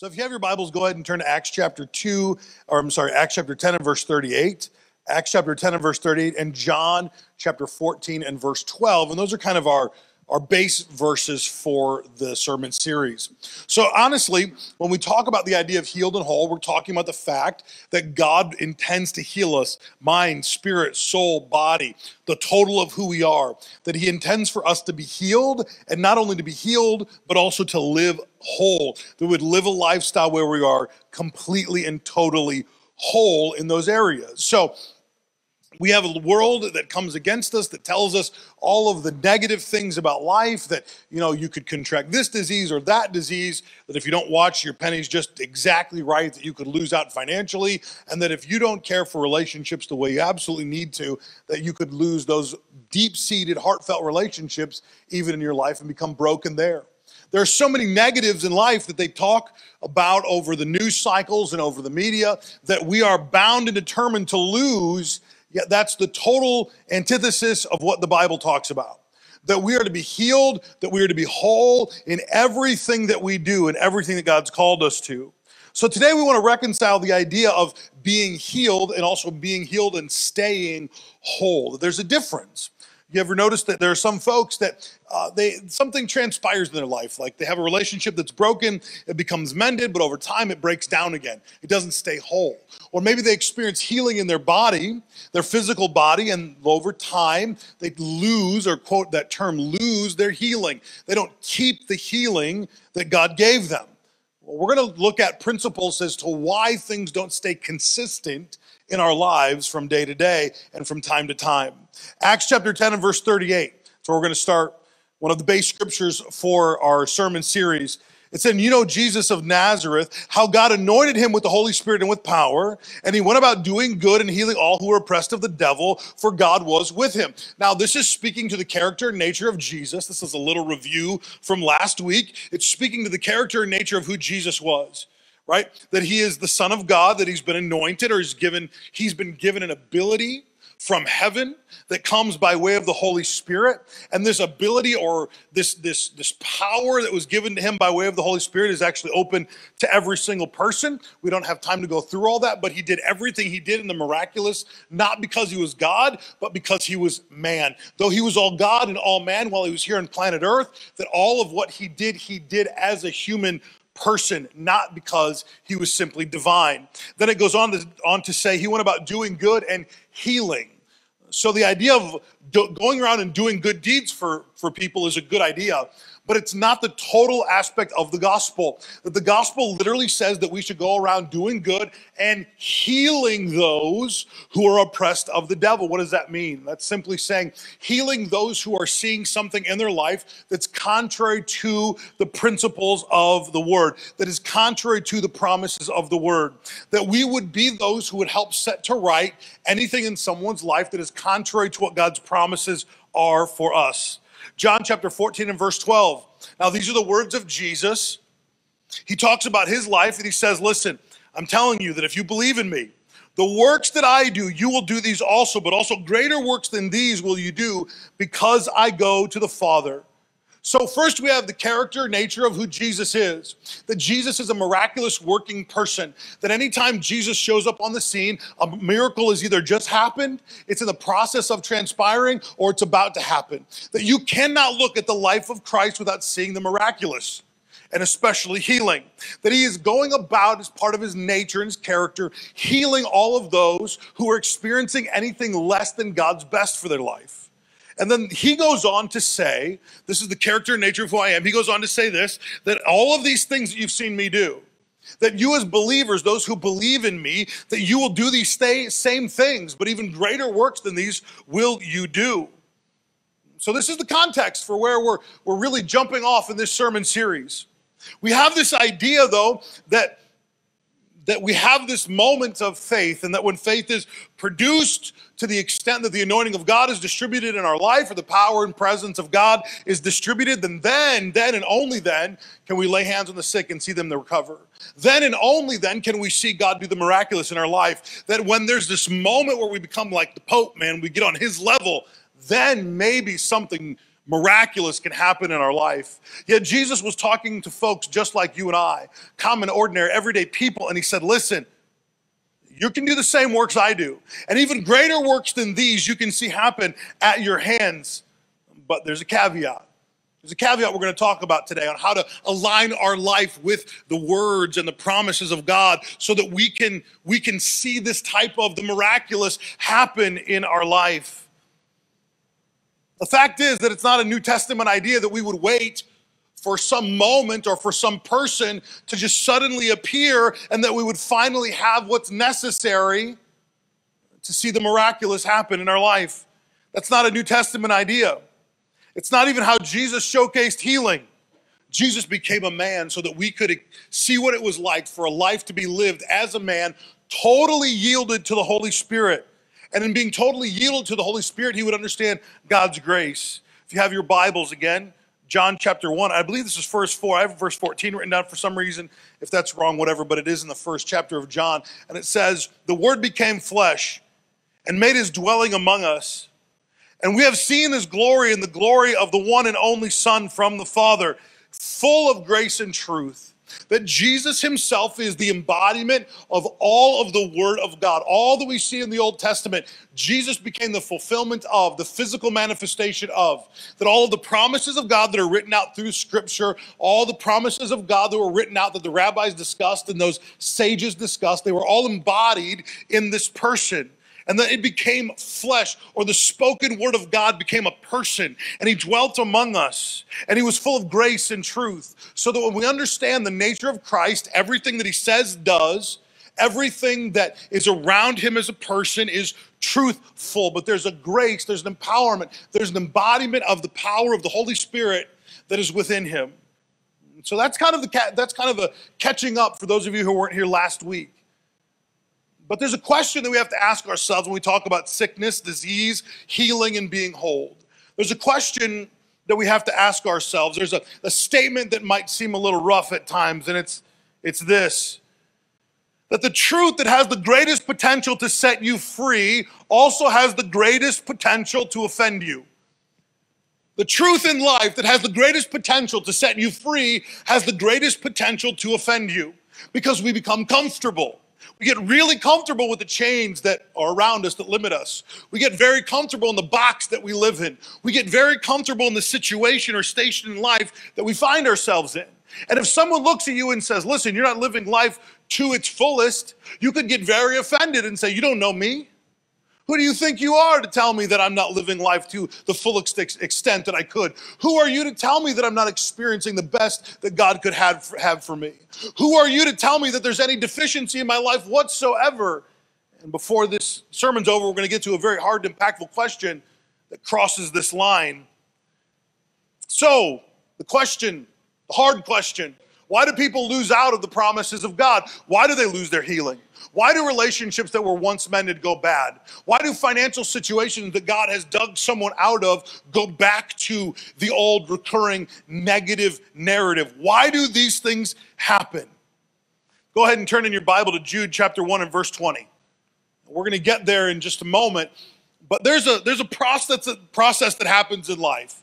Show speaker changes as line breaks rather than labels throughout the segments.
So if you have your Bibles, go ahead and turn to Acts chapter 2, or I'm sorry, Acts chapter 10 and verse 38. Acts chapter 10 and verse 38, and John chapter 14 and verse 12. And those are kind of our our base verses for the sermon series. So, honestly, when we talk about the idea of healed and whole, we're talking about the fact that God intends to heal us mind, spirit, soul, body, the total of who we are. That He intends for us to be healed, and not only to be healed, but also to live whole. That would live a lifestyle where we are completely and totally whole in those areas. So, we have a world that comes against us that tells us all of the negative things about life that you know you could contract this disease or that disease that if you don't watch your pennies just exactly right that you could lose out financially and that if you don't care for relationships the way you absolutely need to that you could lose those deep-seated heartfelt relationships even in your life and become broken there. There are so many negatives in life that they talk about over the news cycles and over the media that we are bound and determined to lose yeah, that's the total antithesis of what the Bible talks about. That we are to be healed, that we are to be whole in everything that we do and everything that God's called us to. So today we want to reconcile the idea of being healed and also being healed and staying whole. There's a difference. You ever notice that there are some folks that uh, they something transpires in their life, like they have a relationship that's broken, it becomes mended, but over time it breaks down again. It doesn't stay whole. Or maybe they experience healing in their body, their physical body, and over time they lose, or quote that term, lose their healing. They don't keep the healing that God gave them. Well, we're going to look at principles as to why things don't stay consistent in our lives from day to day and from time to time. Acts chapter 10 and verse 38. So we're going to start one of the base scriptures for our sermon series. It said, You know, Jesus of Nazareth, how God anointed him with the Holy Spirit and with power, and he went about doing good and healing all who were oppressed of the devil, for God was with him. Now, this is speaking to the character and nature of Jesus. This is a little review from last week. It's speaking to the character and nature of who Jesus was right? That he is the son of God, that he's been anointed or he's given, he's been given an ability from heaven that comes by way of the Holy Spirit. And this ability or this, this, this power that was given to him by way of the Holy Spirit is actually open to every single person. We don't have time to go through all that, but he did everything he did in the miraculous, not because he was God, but because he was man. Though he was all God and all man while he was here on planet Earth, that all of what he did, he did as a human person, not because he was simply divine. Then it goes on to, on to say he went about doing good and healing. So the idea of do, going around and doing good deeds for, for people is a good idea but it's not the total aspect of the gospel. That the gospel literally says that we should go around doing good and healing those who are oppressed of the devil. What does that mean? That's simply saying healing those who are seeing something in their life that's contrary to the principles of the word, that is contrary to the promises of the word. That we would be those who would help set to right anything in someone's life that is contrary to what God's promises are for us. John chapter 14 and verse 12. Now, these are the words of Jesus. He talks about his life and he says, Listen, I'm telling you that if you believe in me, the works that I do, you will do these also, but also greater works than these will you do because I go to the Father. So, first, we have the character, nature of who Jesus is. That Jesus is a miraculous working person. That anytime Jesus shows up on the scene, a miracle has either just happened, it's in the process of transpiring, or it's about to happen. That you cannot look at the life of Christ without seeing the miraculous and especially healing. That he is going about as part of his nature and his character, healing all of those who are experiencing anything less than God's best for their life. And then he goes on to say, this is the character and nature of who I am. He goes on to say this that all of these things that you've seen me do, that you as believers, those who believe in me, that you will do these same things, but even greater works than these will you do. So, this is the context for where we're, we're really jumping off in this sermon series. We have this idea, though, that that we have this moment of faith, and that when faith is produced to the extent that the anointing of God is distributed in our life, or the power and presence of God is distributed, then then, then and only then can we lay hands on the sick and see them recover. Then and only then can we see God do the miraculous in our life. That when there's this moment where we become like the Pope, man, we get on his level, then maybe something miraculous can happen in our life. Yet Jesus was talking to folks just like you and I, common, ordinary, everyday people, and he said, Listen, you can do the same works I do. And even greater works than these you can see happen at your hands. But there's a caveat. There's a caveat we're going to talk about today on how to align our life with the words and the promises of God so that we can we can see this type of the miraculous happen in our life. The fact is that it's not a New Testament idea that we would wait for some moment or for some person to just suddenly appear and that we would finally have what's necessary to see the miraculous happen in our life. That's not a New Testament idea. It's not even how Jesus showcased healing. Jesus became a man so that we could see what it was like for a life to be lived as a man, totally yielded to the Holy Spirit. And in being totally yielded to the Holy Spirit, he would understand God's grace. If you have your Bibles again, John chapter 1, I believe this is verse 4. I have verse 14 written down for some reason. If that's wrong, whatever, but it is in the first chapter of John. And it says, The Word became flesh and made his dwelling among us. And we have seen his glory and the glory of the one and only Son from the Father, full of grace and truth. That Jesus himself is the embodiment of all of the Word of God. All that we see in the Old Testament, Jesus became the fulfillment of, the physical manifestation of. That all of the promises of God that are written out through Scripture, all the promises of God that were written out that the rabbis discussed and those sages discussed, they were all embodied in this person and that it became flesh, or the spoken word of God became a person, and he dwelt among us, and he was full of grace and truth. So that when we understand the nature of Christ, everything that he says does, everything that is around him as a person is truthful, but there's a grace, there's an empowerment, there's an embodiment of the power of the Holy Spirit that is within him. So that's kind of the that's kind of a catching up for those of you who weren't here last week. But there's a question that we have to ask ourselves when we talk about sickness, disease, healing, and being whole. There's a question that we have to ask ourselves. There's a, a statement that might seem a little rough at times, and it's, it's this that the truth that has the greatest potential to set you free also has the greatest potential to offend you. The truth in life that has the greatest potential to set you free has the greatest potential to offend you because we become comfortable. We get really comfortable with the chains that are around us that limit us. We get very comfortable in the box that we live in. We get very comfortable in the situation or station in life that we find ourselves in. And if someone looks at you and says, listen, you're not living life to its fullest, you could get very offended and say, you don't know me. Who do you think you are to tell me that I'm not living life to the full extent that I could? Who are you to tell me that I'm not experiencing the best that God could have, have for me? Who are you to tell me that there's any deficiency in my life whatsoever? And before this sermon's over, we're going to get to a very hard, impactful question that crosses this line. So, the question, the hard question, why do people lose out of the promises of God? Why do they lose their healing? Why do relationships that were once mended go bad? Why do financial situations that God has dug someone out of go back to the old recurring negative narrative? Why do these things happen? Go ahead and turn in your Bible to Jude chapter 1 and verse 20. We're going to get there in just a moment, but there's a there's a process process that happens in life.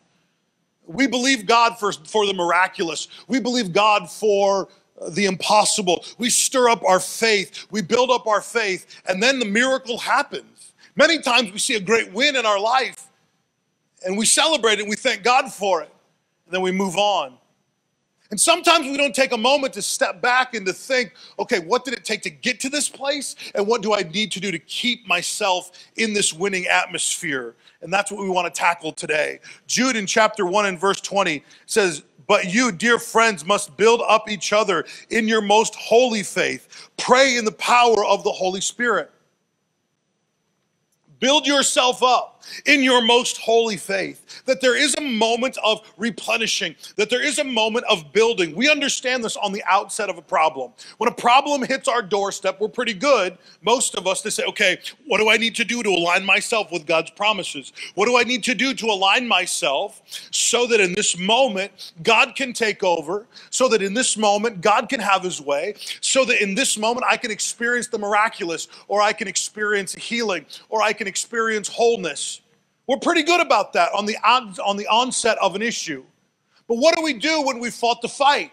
We believe God for, for the miraculous. We believe God for the impossible. We stir up our faith. We build up our faith, and then the miracle happens. Many times we see a great win in our life, and we celebrate it and we thank God for it, and then we move on. And sometimes we don't take a moment to step back and to think, okay, what did it take to get to this place? And what do I need to do to keep myself in this winning atmosphere? And that's what we want to tackle today. Jude in chapter 1 and verse 20 says, But you, dear friends, must build up each other in your most holy faith. Pray in the power of the Holy Spirit. Build yourself up in your most holy faith, that there is a moment of replenishing, that there is a moment of building. We understand this on the outset of a problem. When a problem hits our doorstep, we're pretty good, most of us, to say, okay, what do I need to do to align myself with God's promises? What do I need to do to align myself so that in this moment, God can take over, so that in this moment, God can have his way, so that in this moment, I can experience the miraculous, or I can experience healing, or I can experience wholeness? We're pretty good about that on the, on, the onset of an issue. But what do we do when we've fought the fight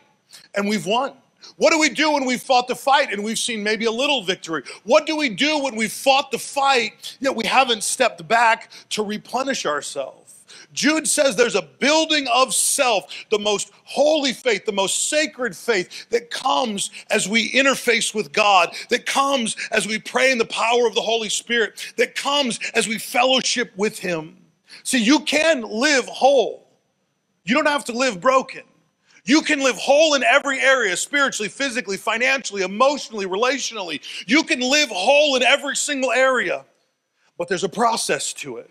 and we've won? What do we do when we've fought the fight and we've seen maybe a little victory? What do we do when we've fought the fight yet we haven't stepped back to replenish ourselves? Jude says there's a building of self, the most holy faith, the most sacred faith that comes as we interface with God, that comes as we pray in the power of the Holy Spirit, that comes as we fellowship with Him. See, you can live whole, you don't have to live broken. You can live whole in every area spiritually, physically, financially, emotionally, relationally. You can live whole in every single area, but there's a process to it.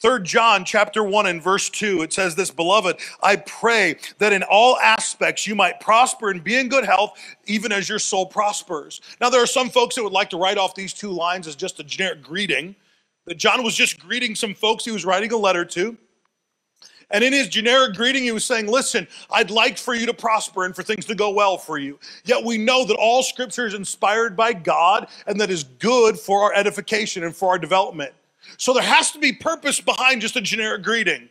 Third John chapter 1 and verse 2 it says this beloved I pray that in all aspects you might prosper and be in good health even as your soul prospers. Now there are some folks that would like to write off these two lines as just a generic greeting. That John was just greeting some folks he was writing a letter to. And in his generic greeting, he was saying, Listen, I'd like for you to prosper and for things to go well for you. Yet we know that all scripture is inspired by God and that is good for our edification and for our development. So there has to be purpose behind just a generic greeting.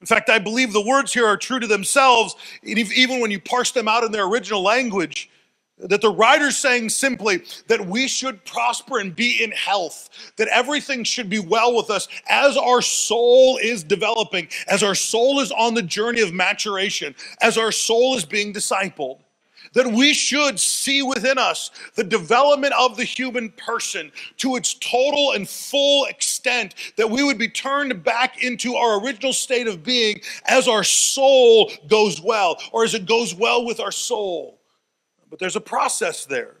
In fact, I believe the words here are true to themselves, even when you parse them out in their original language. That the writer's saying simply that we should prosper and be in health, that everything should be well with us as our soul is developing, as our soul is on the journey of maturation, as our soul is being discipled that we should see within us the development of the human person to its total and full extent, that we would be turned back into our original state of being as our soul goes well, or as it goes well with our soul. But there's a process there.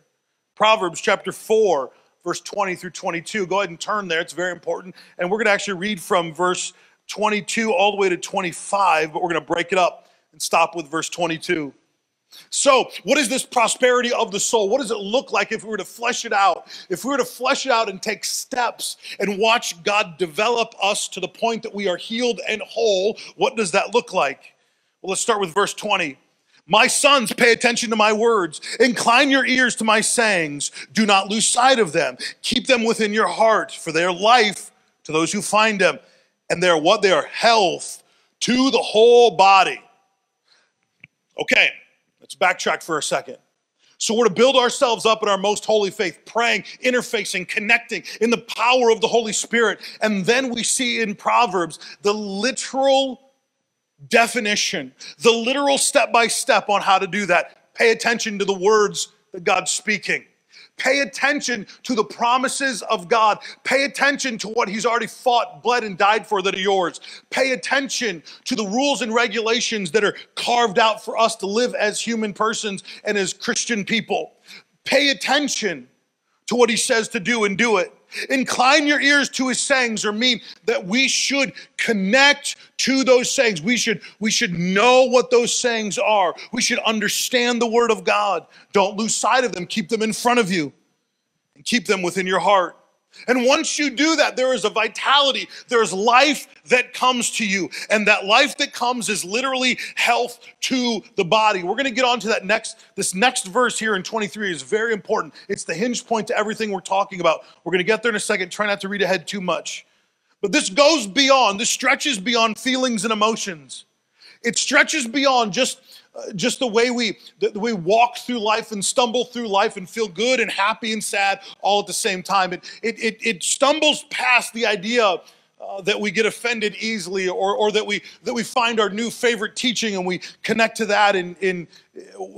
Proverbs chapter 4, verse 20 through 22. Go ahead and turn there, it's very important. And we're going to actually read from verse 22 all the way to 25, but we're going to break it up and stop with verse 22. So, what is this prosperity of the soul? What does it look like if we were to flesh it out? If we were to flesh it out and take steps and watch God develop us to the point that we are healed and whole, what does that look like? Well, let's start with verse 20. My sons, pay attention to my words. Incline your ears to my sayings. Do not lose sight of them. Keep them within your heart, for they are life to those who find them. And they are what? They are health to the whole body. Okay, Let's backtrack for a second. So we're to build ourselves up in our most holy faith, praying, interfacing, connecting in the power of the Holy Spirit. And then we see in Proverbs the literal definition, the literal step by step on how to do that. Pay attention to the words that God's speaking. Pay attention to the promises of God. Pay attention to what He's already fought, bled, and died for that are yours. Pay attention to the rules and regulations that are carved out for us to live as human persons and as Christian people. Pay attention to what He says to do and do it. Incline your ears to his sayings or mean that we should connect to those sayings. We should, we should know what those sayings are. We should understand the word of God. Don't lose sight of them. Keep them in front of you and keep them within your heart. And once you do that, there is a vitality, there's life that comes to you. And that life that comes is literally health to the body. We're going to get on to that next, this next verse here in 23 is very important. It's the hinge point to everything we're talking about. We're going to get there in a second. Try not to read ahead too much. But this goes beyond, this stretches beyond feelings and emotions. It stretches beyond just uh, just the way we the, the, way we walk through life and stumble through life and feel good and happy and sad all at the same time. It it it, it stumbles past the idea uh, that we get offended easily or, or that we that we find our new favorite teaching and we connect to that in, in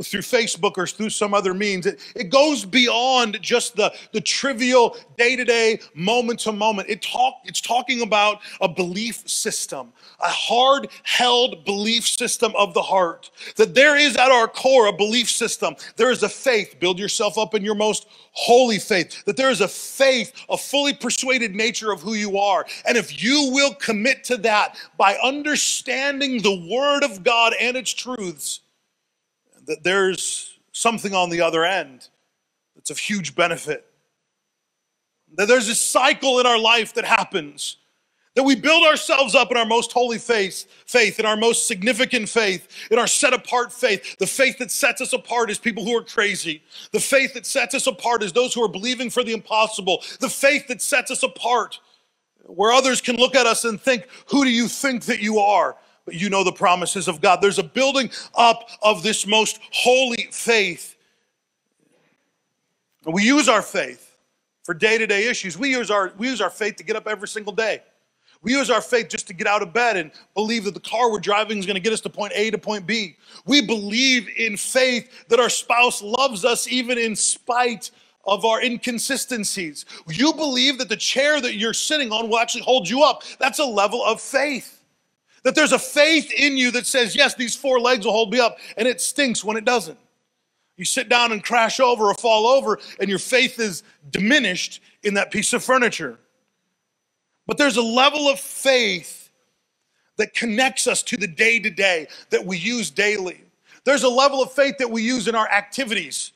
through Facebook or through some other means. It, it goes beyond just the, the trivial day-to-day, moment-to-moment. It talk, it's talking about a belief system, a hard-held belief system of the heart. That there is at our core a belief system. There is a faith. Build yourself up in your most holy faith. That there is a faith, a fully persuaded nature of who you are. And if you will commit to that by understanding the word of God and its truths, that there's something on the other end that's of huge benefit. That there's a cycle in our life that happens. That we build ourselves up in our most holy faith, faith, in our most significant faith, in our set apart faith. The faith that sets us apart is people who are crazy. The faith that sets us apart is those who are believing for the impossible. The faith that sets us apart where others can look at us and think, Who do you think that you are? You know the promises of God. There's a building up of this most holy faith. We use our faith for day to day issues. We use, our, we use our faith to get up every single day. We use our faith just to get out of bed and believe that the car we're driving is going to get us to point A to point B. We believe in faith that our spouse loves us even in spite of our inconsistencies. You believe that the chair that you're sitting on will actually hold you up. That's a level of faith. That there's a faith in you that says, yes, these four legs will hold me up, and it stinks when it doesn't. You sit down and crash over or fall over, and your faith is diminished in that piece of furniture. But there's a level of faith that connects us to the day to day that we use daily. There's a level of faith that we use in our activities.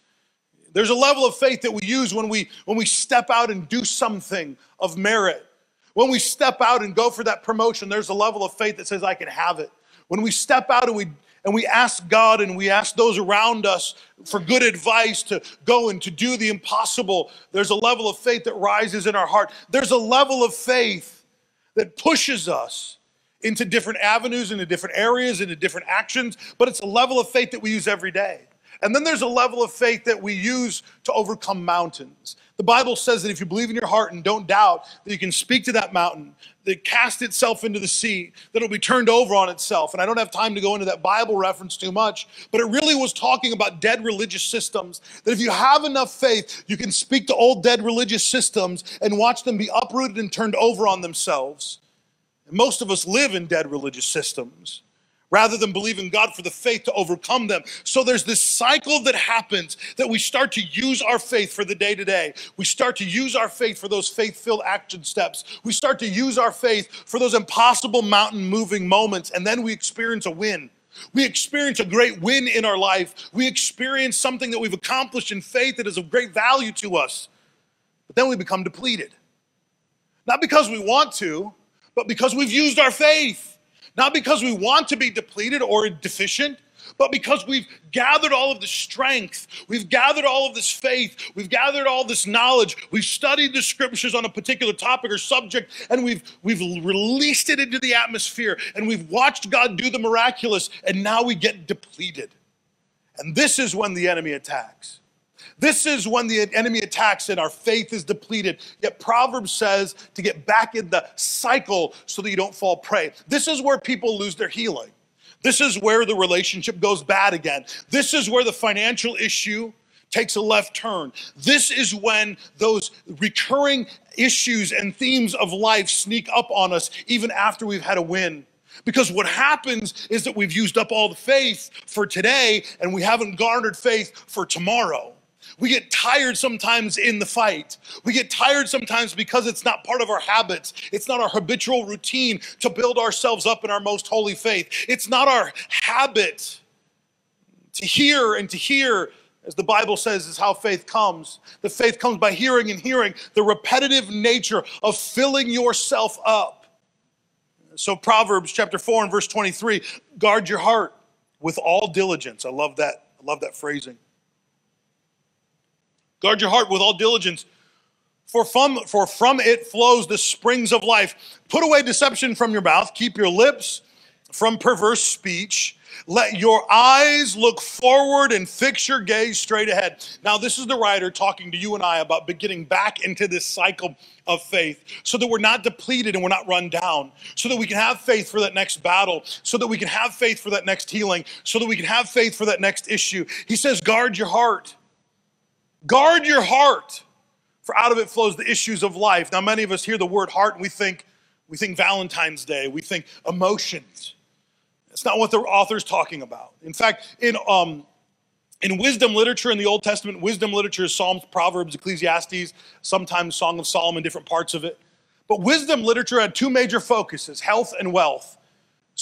There's a level of faith that we use when we when we step out and do something of merit. When we step out and go for that promotion, there's a level of faith that says I can have it. When we step out and we and we ask God and we ask those around us for good advice to go and to do the impossible. There's a level of faith that rises in our heart. There's a level of faith that pushes us into different avenues, into different areas, into different actions, but it's a level of faith that we use every day. And then there's a level of faith that we use to overcome mountains. The Bible says that if you believe in your heart and don't doubt, that you can speak to that mountain, that cast itself into the sea, that it'll be turned over on itself. And I don't have time to go into that Bible reference too much, but it really was talking about dead religious systems. That if you have enough faith, you can speak to old dead religious systems and watch them be uprooted and turned over on themselves. And most of us live in dead religious systems rather than believing in God for the faith to overcome them. So there's this cycle that happens that we start to use our faith for the day to day. We start to use our faith for those faith filled action steps. We start to use our faith for those impossible mountain moving moments, and then we experience a win. We experience a great win in our life. We experience something that we've accomplished in faith that is of great value to us. But then we become depleted. Not because we want to, but because we've used our faith. Not because we want to be depleted or deficient, but because we've gathered all of the strength, we've gathered all of this faith, we've gathered all this knowledge, we've studied the scriptures on a particular topic or subject, and we've we've released it into the atmosphere, and we've watched God do the miraculous, and now we get depleted. And this is when the enemy attacks. This is when the enemy attacks and our faith is depleted. Yet Proverbs says to get back in the cycle so that you don't fall prey. This is where people lose their healing. This is where the relationship goes bad again. This is where the financial issue takes a left turn. This is when those recurring issues and themes of life sneak up on us even after we've had a win. Because what happens is that we've used up all the faith for today and we haven't garnered faith for tomorrow. We get tired sometimes in the fight. We get tired sometimes because it's not part of our habits. It's not our habitual routine to build ourselves up in our most holy faith. It's not our habit to hear and to hear, as the Bible says, is how faith comes. The faith comes by hearing and hearing, the repetitive nature of filling yourself up. So, Proverbs chapter 4 and verse 23 guard your heart with all diligence. I love that. I love that phrasing. Guard your heart with all diligence, for from, for from it flows the springs of life. Put away deception from your mouth, keep your lips from perverse speech. Let your eyes look forward and fix your gaze straight ahead. Now, this is the writer talking to you and I about getting back into this cycle of faith so that we're not depleted and we're not run down, so that we can have faith for that next battle, so that we can have faith for that next healing, so that we can have faith for that next issue. He says, guard your heart. Guard your heart, for out of it flows the issues of life. Now, many of us hear the word heart and we think, we think Valentine's Day, we think emotions. It's not what the author's talking about. In fact, in, um, in wisdom literature in the Old Testament, wisdom literature is Psalms, Proverbs, Ecclesiastes, sometimes Song of Solomon, different parts of it. But wisdom literature had two major focuses health and wealth.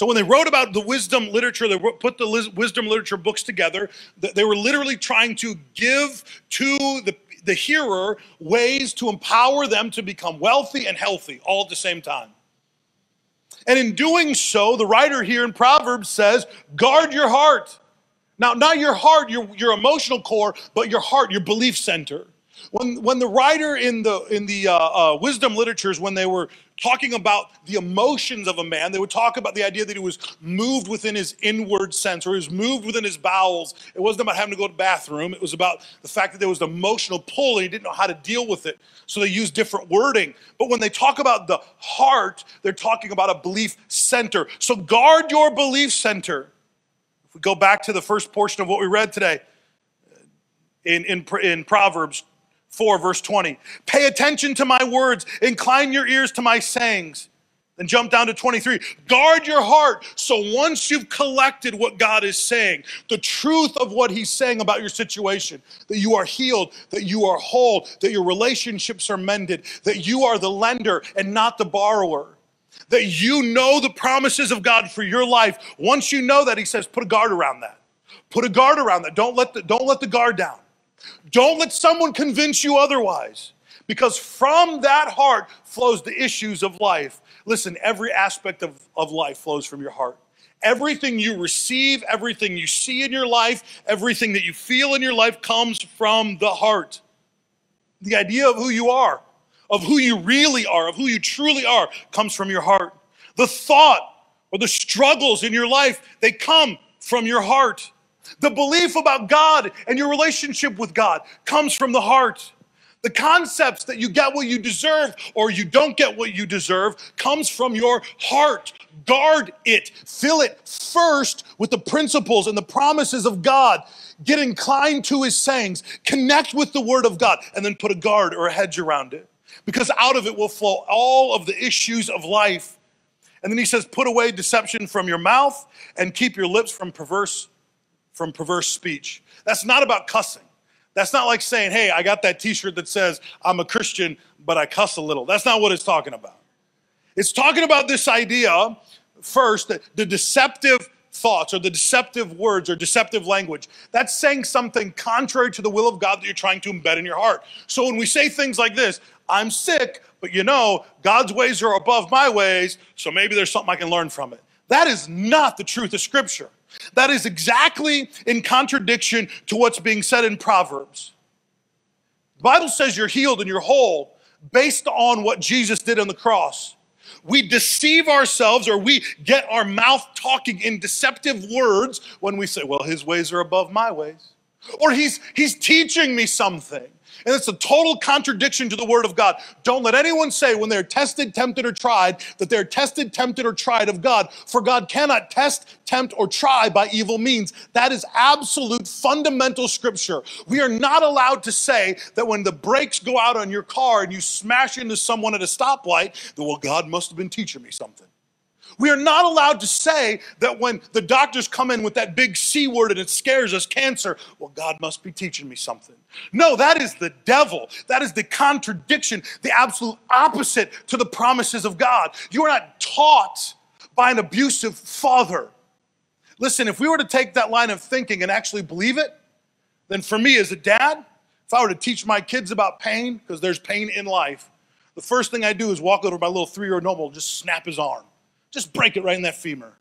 So when they wrote about the wisdom literature, they put the wisdom literature books together. They were literally trying to give to the, the hearer ways to empower them to become wealthy and healthy all at the same time. And in doing so, the writer here in Proverbs says, guard your heart. Now, not your heart, your, your emotional core, but your heart, your belief center. When, when the writer in the, in the uh, uh, wisdom literatures, when they were talking about the emotions of a man, they would talk about the idea that he was moved within his inward sense or he was moved within his bowels. It wasn't about having to go to the bathroom. It was about the fact that there was an emotional pull and he didn't know how to deal with it. So they used different wording. But when they talk about the heart, they're talking about a belief center. So guard your belief center. If we go back to the first portion of what we read today in, in, in Proverbs 4, verse 20. Pay attention to my words, incline your ears to my sayings. Then jump down to 23. Guard your heart. So once you've collected what God is saying, the truth of what He's saying about your situation, that you are healed, that you are whole, that your relationships are mended, that you are the lender and not the borrower, that you know the promises of God for your life. Once you know that, He says, put a guard around that. Put a guard around that. Don't let the, don't let the guard down. Don't let someone convince you otherwise, because from that heart flows the issues of life. Listen, every aspect of, of life flows from your heart. Everything you receive, everything you see in your life, everything that you feel in your life comes from the heart. The idea of who you are, of who you really are, of who you truly are, comes from your heart. The thought or the struggles in your life, they come from your heart. The belief about God and your relationship with God comes from the heart. The concepts that you get what you deserve or you don't get what you deserve comes from your heart. Guard it. Fill it first with the principles and the promises of God. Get inclined to his sayings. Connect with the word of God and then put a guard or a hedge around it. Because out of it will flow all of the issues of life. And then he says, put away deception from your mouth and keep your lips from perverse from perverse speech. That's not about cussing. That's not like saying, hey, I got that t shirt that says, I'm a Christian, but I cuss a little. That's not what it's talking about. It's talking about this idea, first, that the deceptive thoughts or the deceptive words or deceptive language. That's saying something contrary to the will of God that you're trying to embed in your heart. So when we say things like this, I'm sick, but you know, God's ways are above my ways, so maybe there's something I can learn from it. That is not the truth of Scripture. That is exactly in contradiction to what's being said in Proverbs. The Bible says you're healed and you're whole based on what Jesus did on the cross. We deceive ourselves or we get our mouth talking in deceptive words when we say, well, his ways are above my ways. Or he's, he's teaching me something. And it's a total contradiction to the word of God. Don't let anyone say when they're tested, tempted, or tried that they're tested, tempted, or tried of God, for God cannot test, tempt, or try by evil means. That is absolute fundamental scripture. We are not allowed to say that when the brakes go out on your car and you smash into someone at a stoplight, that, well, God must have been teaching me something. We are not allowed to say that when the doctors come in with that big C word and it scares us, cancer, well, God must be teaching me something. No, that is the devil. That is the contradiction, the absolute opposite to the promises of God. You are not taught by an abusive father. Listen, if we were to take that line of thinking and actually believe it, then for me as a dad, if I were to teach my kids about pain, because there's pain in life, the first thing I do is walk over to my little three year old Noble, and just snap his arm. Just break it right in that femur.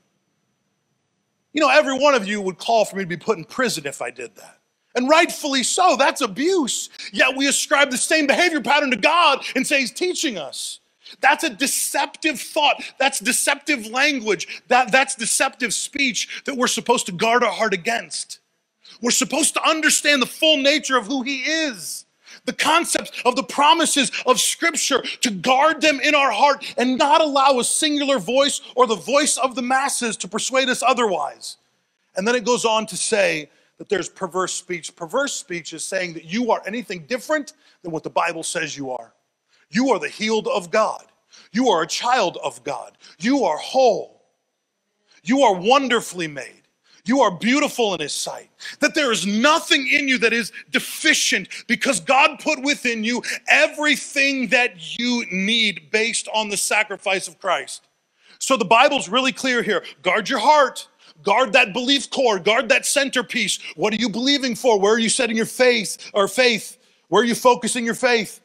You know, every one of you would call for me to be put in prison if I did that. And rightfully so, that's abuse. Yet we ascribe the same behavior pattern to God and say He's teaching us. That's a deceptive thought. That's deceptive language. That, that's deceptive speech that we're supposed to guard our heart against. We're supposed to understand the full nature of who He is the concepts of the promises of Scripture, to guard them in our heart and not allow a singular voice or the voice of the masses to persuade us otherwise. And then it goes on to say that there's perverse speech. Perverse speech is saying that you are anything different than what the Bible says you are. You are the healed of God. You are a child of God. You are whole. You are wonderfully made. You are beautiful in His sight. That there is nothing in you that is deficient because God put within you everything that you need based on the sacrifice of Christ. So the Bible's really clear here. Guard your heart. Guard that belief core. Guard that centerpiece. What are you believing for? Where are you setting your faith or faith? Where are you focusing your faith?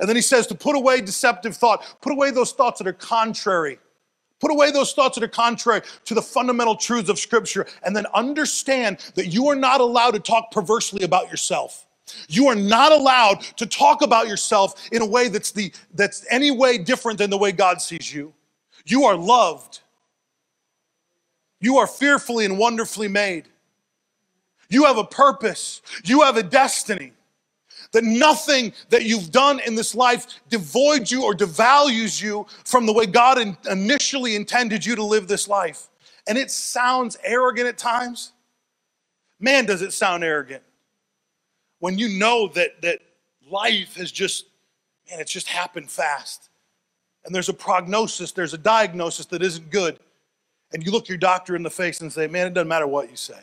And then he says to put away deceptive thought. Put away those thoughts that are contrary Put away those thoughts that are contrary to the fundamental truths of Scripture and then understand that you are not allowed to talk perversely about yourself. You are not allowed to talk about yourself in a way that's the that's any way different than the way God sees you. You are loved. You are fearfully and wonderfully made. You have a purpose. You have a destiny. That nothing that you've done in this life devoids you or devalues you from the way God initially intended you to live this life. And it sounds arrogant at times. Man, does it sound arrogant when you know that, that life has just, man, it's just happened fast. And there's a prognosis, there's a diagnosis that isn't good. And you look your doctor in the face and say, man, it doesn't matter what you say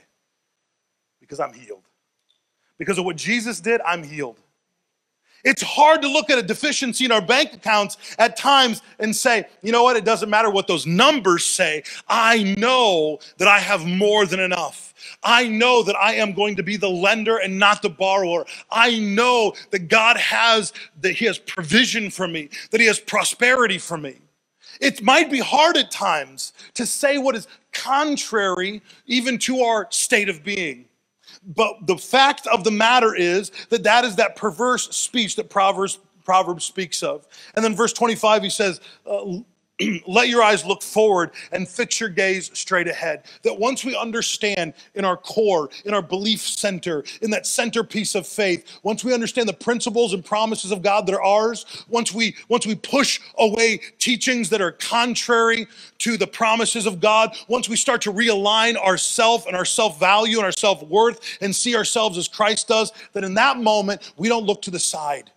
because I'm healed. Because of what Jesus did, I'm healed. It's hard to look at a deficiency in our bank accounts at times and say, you know what, it doesn't matter what those numbers say. I know that I have more than enough. I know that I am going to be the lender and not the borrower. I know that God has, that He has provision for me, that He has prosperity for me. It might be hard at times to say what is contrary even to our state of being. But the fact of the matter is that that is that perverse speech that Proverbs, Proverbs speaks of. And then verse 25, he says, uh, let your eyes look forward and fix your gaze straight ahead. That once we understand in our core, in our belief center, in that centerpiece of faith, once we understand the principles and promises of God that are ours, once we once we push away teachings that are contrary to the promises of God, once we start to realign ourself and our self-value and our self-worth and see ourselves as Christ does, that in that moment we don't look to the side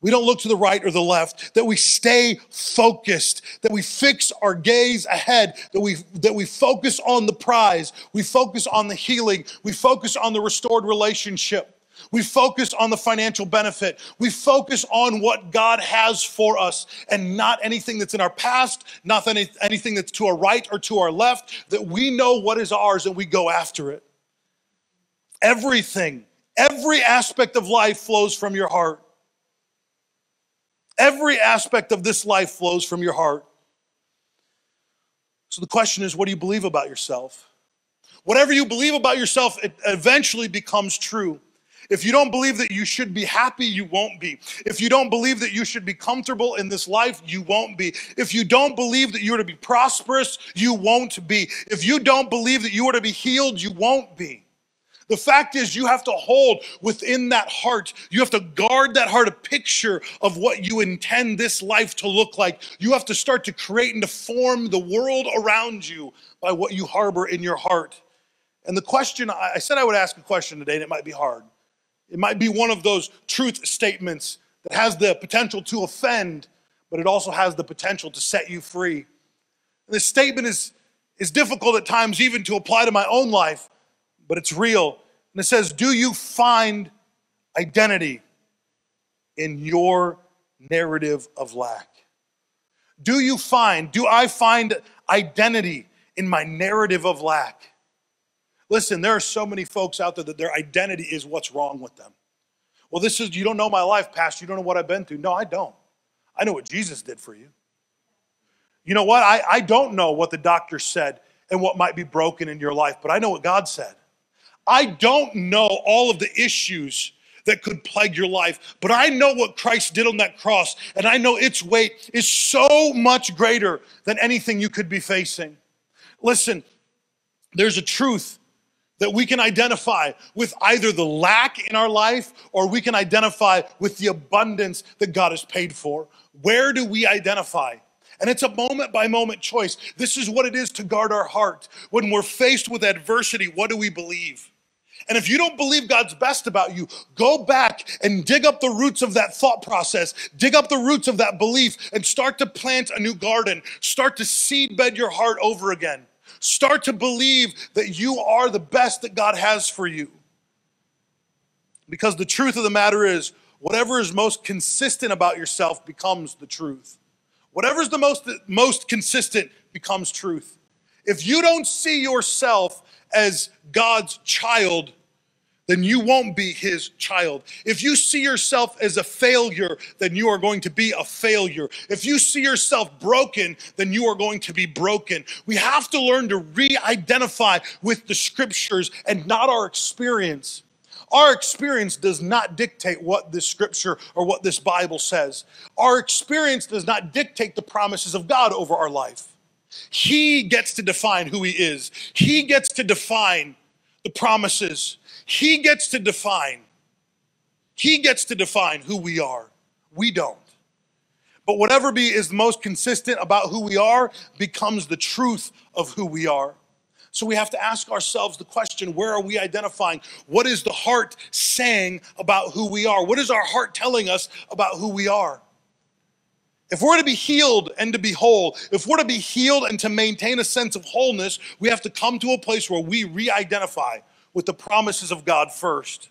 we don't look to the right or the left, that we stay focused, that we fix our gaze ahead, that we, that we focus on the prize, we focus on the healing, we focus on the restored relationship. We focus on the financial benefit. We focus on what God has for us and not anything that's in our past, not any, anything that's to our right or to our left, that we know what is ours and we go after it. Everything, every aspect of life flows from your heart. Every aspect of this life flows from your heart. So the question is what do you believe about yourself? Whatever you believe about yourself, it eventually becomes true. If you don't believe that you should be happy, you won't be. If you don't believe that you should be comfortable in this life, you won't be. If you don't believe that you are to be prosperous, you won't be. If you don't believe that you are to be healed, you won't be. The fact is, you have to hold within that heart, you have to guard that heart a picture of what you intend this life to look like. You have to start to create and to form the world around you by what you harbor in your heart. And the question, I said I would ask a question today, and it might be hard. It might be one of those truth statements that has the potential to offend, but it also has the potential to set you free. And this statement is, is difficult at times even to apply to my own life but it's real. And it says, Do you find identity in your narrative of lack? Do you find, do I find identity in my narrative of lack? Listen, there are so many folks out there that their identity is what's wrong with them. Well, this is, you don't know my life, Pastor. You don't know what I've been through. No, I don't. I know what Jesus did for you. You know what? I, I don't know what the doctor said and what might be broken in your life, but I know what God said. I don't know all of the issues that could plague your life, but I know what Christ did on that cross, and I know its weight is so much greater than anything you could be facing. Listen, there's a truth that we can identify with either the lack in our life or we can identify with the abundance that God has paid for. Where do we identify? And it's a moment by moment choice. This is what it is to guard our heart. When we're faced with adversity, what do we believe? And if you don't believe God's best about you, go back and dig up the roots of that thought process, dig up the roots of that belief, and start to plant a new garden. Start to seed bed your heart over again. Start to believe that you are the best that God has for you. Because the truth of the matter is, whatever is most consistent about yourself becomes the truth. Whatever's the most, most consistent becomes truth. If you don't see yourself as God's child, then you won't be his child. If you see yourself as a failure, then you are going to be a failure. If you see yourself broken, then you are going to be broken. We have to learn to re identify with the scriptures and not our experience. Our experience does not dictate what this scripture or what this Bible says. Our experience does not dictate the promises of God over our life. He gets to define who He is, He gets to define the promises, He gets to define. He gets to define who we are. We don't. But whatever be is the most consistent about who we are becomes the truth of who we are. So we have to ask ourselves the question where are we identifying? What is the heart saying about who we are? What is our heart telling us about who we are? If we're to be healed and to be whole, if we're to be healed and to maintain a sense of wholeness, we have to come to a place where we re identify with the promises of God first.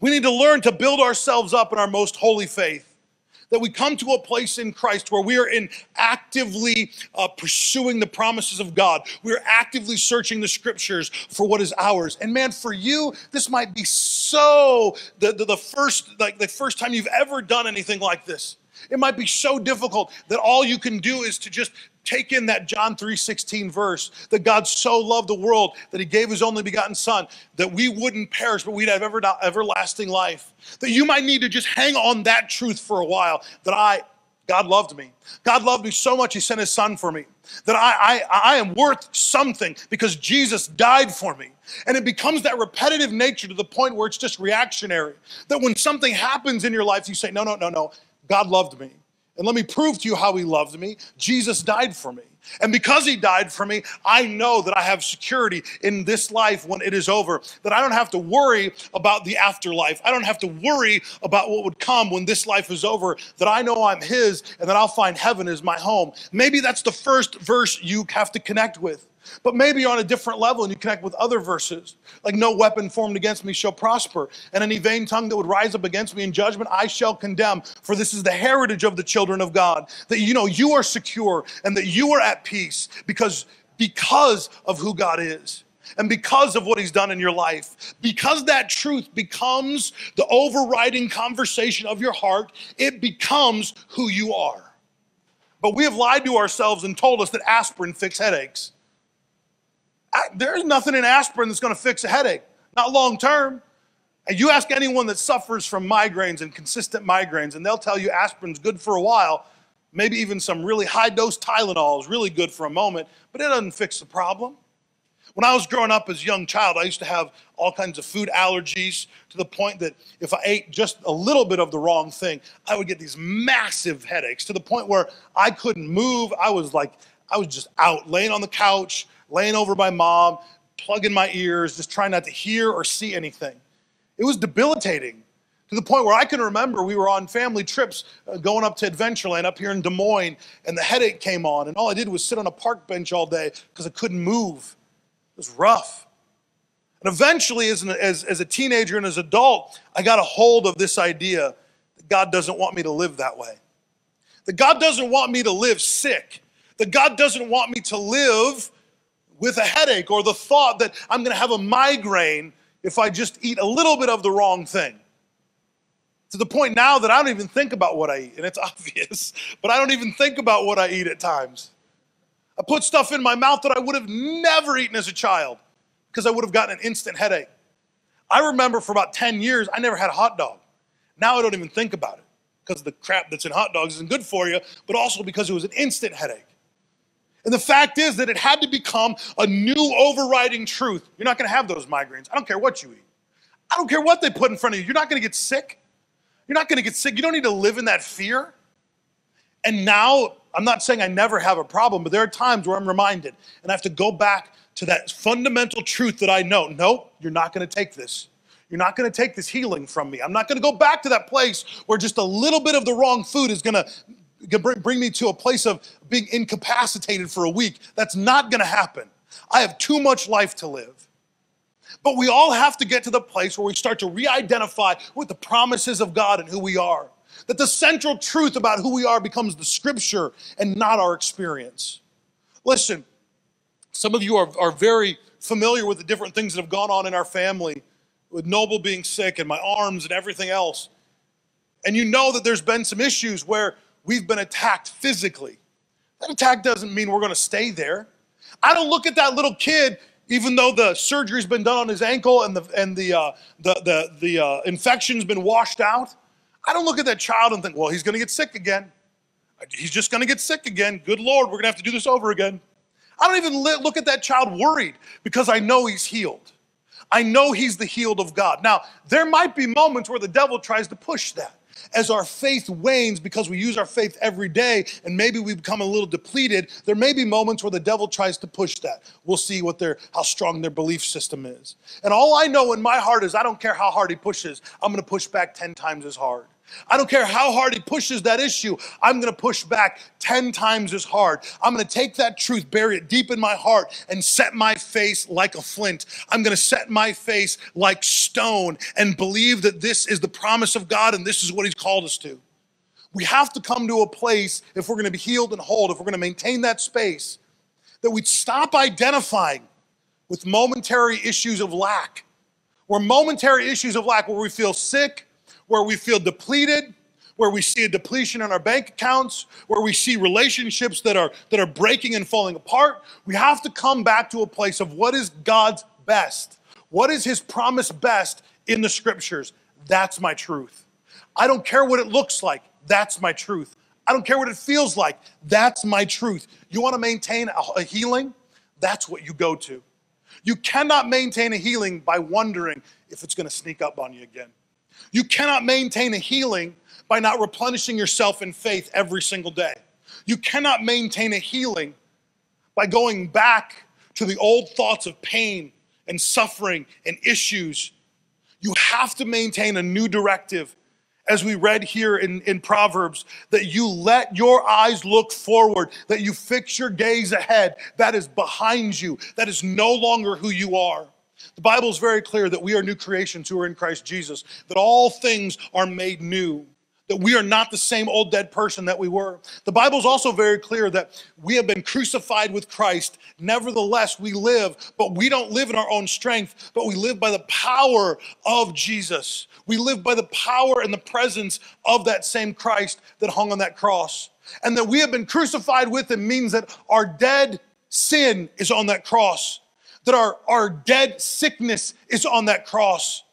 We need to learn to build ourselves up in our most holy faith that we come to a place in Christ where we are in actively uh, pursuing the promises of God. We're actively searching the scriptures for what is ours. And man, for you, this might be so the, the, the first like the first time you've ever done anything like this. It might be so difficult that all you can do is to just take in that John 3:16 verse that God so loved the world that he gave his only begotten son that we wouldn't perish but we'd have ever, everlasting life. That you might need to just hang on that truth for a while that I God loved me. God loved me so much he sent his son for me. That I I I am worth something because Jesus died for me. And it becomes that repetitive nature to the point where it's just reactionary. That when something happens in your life, you say, No, no, no, no. God loved me. And let me prove to you how he loved me. Jesus died for me. And because he died for me, I know that I have security in this life when it is over, that I don't have to worry about the afterlife. I don't have to worry about what would come when this life is over, that I know I'm his and that I'll find heaven as my home. Maybe that's the first verse you have to connect with. But maybe you're on a different level and you connect with other verses, like no weapon formed against me shall prosper, and any vain tongue that would rise up against me in judgment I shall condemn. For this is the heritage of the children of God. That you know you are secure and that you are at peace because because of who God is and because of what he's done in your life. Because that truth becomes the overriding conversation of your heart, it becomes who you are. But we have lied to ourselves and told us that aspirin fixes headaches there's nothing in aspirin that's going to fix a headache, not long term. And you ask anyone that suffers from migraines and consistent migraines, and they'll tell you aspirin's good for a while. Maybe even some really high dose Tylenol is really good for a moment, but it doesn't fix the problem. When I was growing up as a young child, I used to have all kinds of food allergies to the point that if I ate just a little bit of the wrong thing, I would get these massive headaches to the point where I couldn't move. I was like, I was just out laying on the couch, laying over my mom, plugging my ears, just trying not to hear or see anything. It was debilitating to the point where I can remember we were on family trips uh, going up to Adventureland up here in Des Moines, and the headache came on, and all I did was sit on a park bench all day because I couldn't move. It was rough. And eventually, as, an, as, as a teenager and as an adult, I got a hold of this idea that God doesn't want me to live that way. That God doesn't want me to live sick. That God doesn't want me to live with a headache or the thought that I'm going to have a migraine if I just eat a little bit of the wrong thing. To the point now that I don't even think about what I eat, and it's obvious, but I don't even think about what I eat at times. I put stuff in my mouth that I would have never eaten as a child because I would have gotten an instant headache. I remember for about 10 years, I never had a hot dog. Now I don't even think about it because the crap that's in hot dogs isn't good for you, but also because it was an instant headache. And the fact is that it had to become a new overriding truth. You're not going to have those migraines. I don't care what you eat. I don't care what they put in front of you. You're not going to get sick. You're not going to get sick. You don't need to live in that fear. And now, I'm not saying I never have a problem, but there are times where I'm reminded and I have to go back to that fundamental truth that I know. No, you're not going to take this. You're not going to take this healing from me. I'm not going to go back to that place where just a little bit of the wrong food is going to bring me to a place of being incapacitated for a week. That's not going to happen. I have too much life to live. But we all have to get to the place where we start to re identify with the promises of God and who we are. That the central truth about who we are becomes the scripture and not our experience. Listen, some of you are, are very familiar with the different things that have gone on in our family, with Noble being sick and my arms and everything else. And you know that there's been some issues where we've been attacked physically. That attack doesn't mean we're going to stay there. I don't look at that little kid Even though the surgery's been done on his ankle and the and the uh, the the, the uh, infection's been washed out, I don't look at that child and think, well, he's going to get sick again. He's just going to get sick again. Good Lord, we're going to have to do this over again. I don't even look at that child worried because I know he's healed. I know he's the healed of God. Now, there might be moments where the devil tries to push that. As our faith wanes because we use our faith every day and maybe we become a little depleted, there may be moments where the devil tries to push that. We'll see what their how strong their belief system is. And all I know in my heart is I don't care how hard he pushes, I'm going to push back 10 times as hard. I don't care how hard he pushes that issue, I'm gonna push back 10 times as hard. I'm gonna take that truth, bury it deep in my heart, and set my face like a flint. I'm gonna set my face like stone and believe that this is the promise of God and this is what he's called us to. We have to come to a place, if we're gonna be healed and whole, if we're gonna maintain that space, that we stop identifying with momentary issues of lack. Or momentary issues of lack where we feel sick, where we feel depleted, where we see a depletion in our bank accounts, where we see relationships that are that are breaking and falling apart. We have to come back to a place of what is God's best? What is his promise best in the scriptures? That's my truth. I don't care what it looks like. That's my truth. I don't care what it feels like. That's my truth. You want to maintain a, healing? That's what you go to. You cannot maintain a healing by wondering if it's going to sneak up on you again. You cannot maintain a healing by not replenishing yourself in faith every single day. You cannot maintain a healing by going back to the old thoughts of pain and suffering and issues. You have to maintain a new directive, as we read here in, in Proverbs, that you let your eyes look forward, that you fix your gaze ahead. That is behind you, that is no longer who you are. The Bible is very clear that we are new creations who are in Christ Jesus, that all things are made new, that we are not the same old dead person that we were. The Bible is also very clear that we have been crucified with Christ. Nevertheless, we live, but we don't live in our own strength, but we live by the power of Jesus. We live by the power and the presence of that same Christ that hung on that cross. And that we have been crucified with him means that our dead sin is on that cross that our, our dead sickness is on that cross,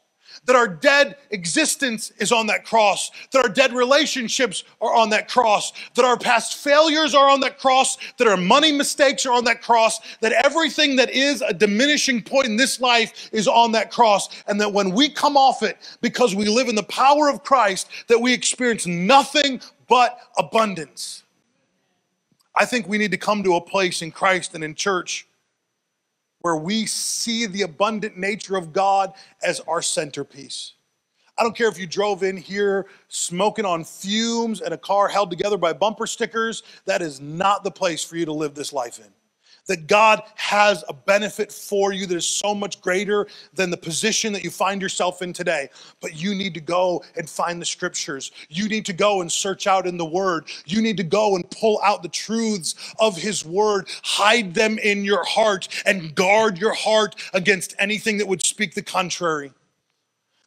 that our dead existence is on that cross, that our dead relationships are on that cross, that our past failures are on that cross, that our money mistakes are on that cross, that everything that is a diminishing point in this life is on that cross, and that when we come off it, because we live in the power of Christ, that we experience nothing but abundance. I think we need to come to a place in Christ and in church where we see the abundant nature of God as our centerpiece. I don't care if you drove in here smoking on fumes and a car held together by bumper stickers, that is not the place for you to live this life in that God has a benefit for you that is so much greater than the position that you find yourself in today. But you need to go and find the scriptures. You need to go and search out in the word. You need to go and pull out the truths of his word, hide them in your heart, and guard your heart against anything that would speak the contrary.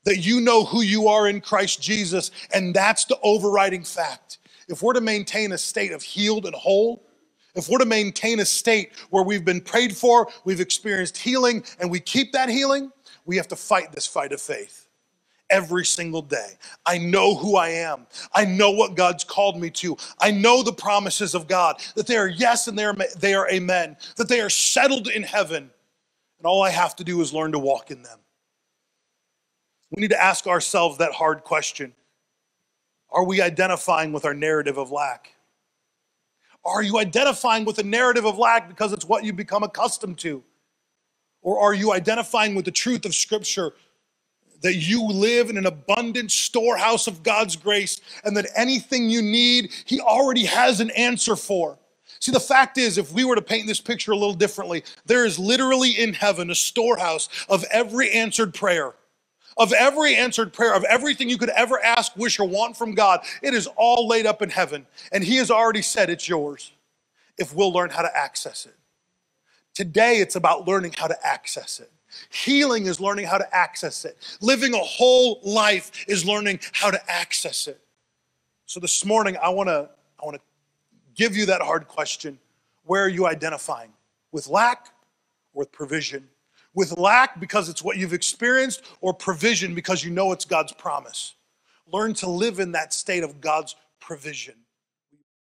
That you know who you are in Christ Jesus, and that's the overriding fact. If we're to maintain a state of healed and whole, if we're to maintain a state where we've been prayed for, we've experienced healing, and we keep that healing, we have to fight this fight of faith every single day. I know who I am. I know what God's called me to. I know the promises of God, that they are yes and they are, they are amen, that they are settled in heaven. And all I have to do is learn to walk in them. We need to ask ourselves that hard question Are we identifying with our narrative of lack? Are you identifying with the narrative of lack because it's what you become accustomed to? Or are you identifying with the truth of Scripture that you live in an abundant storehouse of God's grace and that anything you need, He already has an answer for? See, the fact is, if we were to paint this picture a little differently, there is literally in heaven a storehouse of every answered prayer of every answered prayer, of everything you could ever ask, wish, or want from God, it is all laid up in heaven. And He has already said it's yours if we'll learn how to access it. Today, it's about learning how to access it. Healing is learning how to access it. Living a whole life is learning how to access it. So this morning, I wanna, I wanna give you that hard question. Where are you identifying? With lack or with provision? With lack because it's what you've experienced, or provision because you know it's God's promise. Learn to live in that state of God's provision.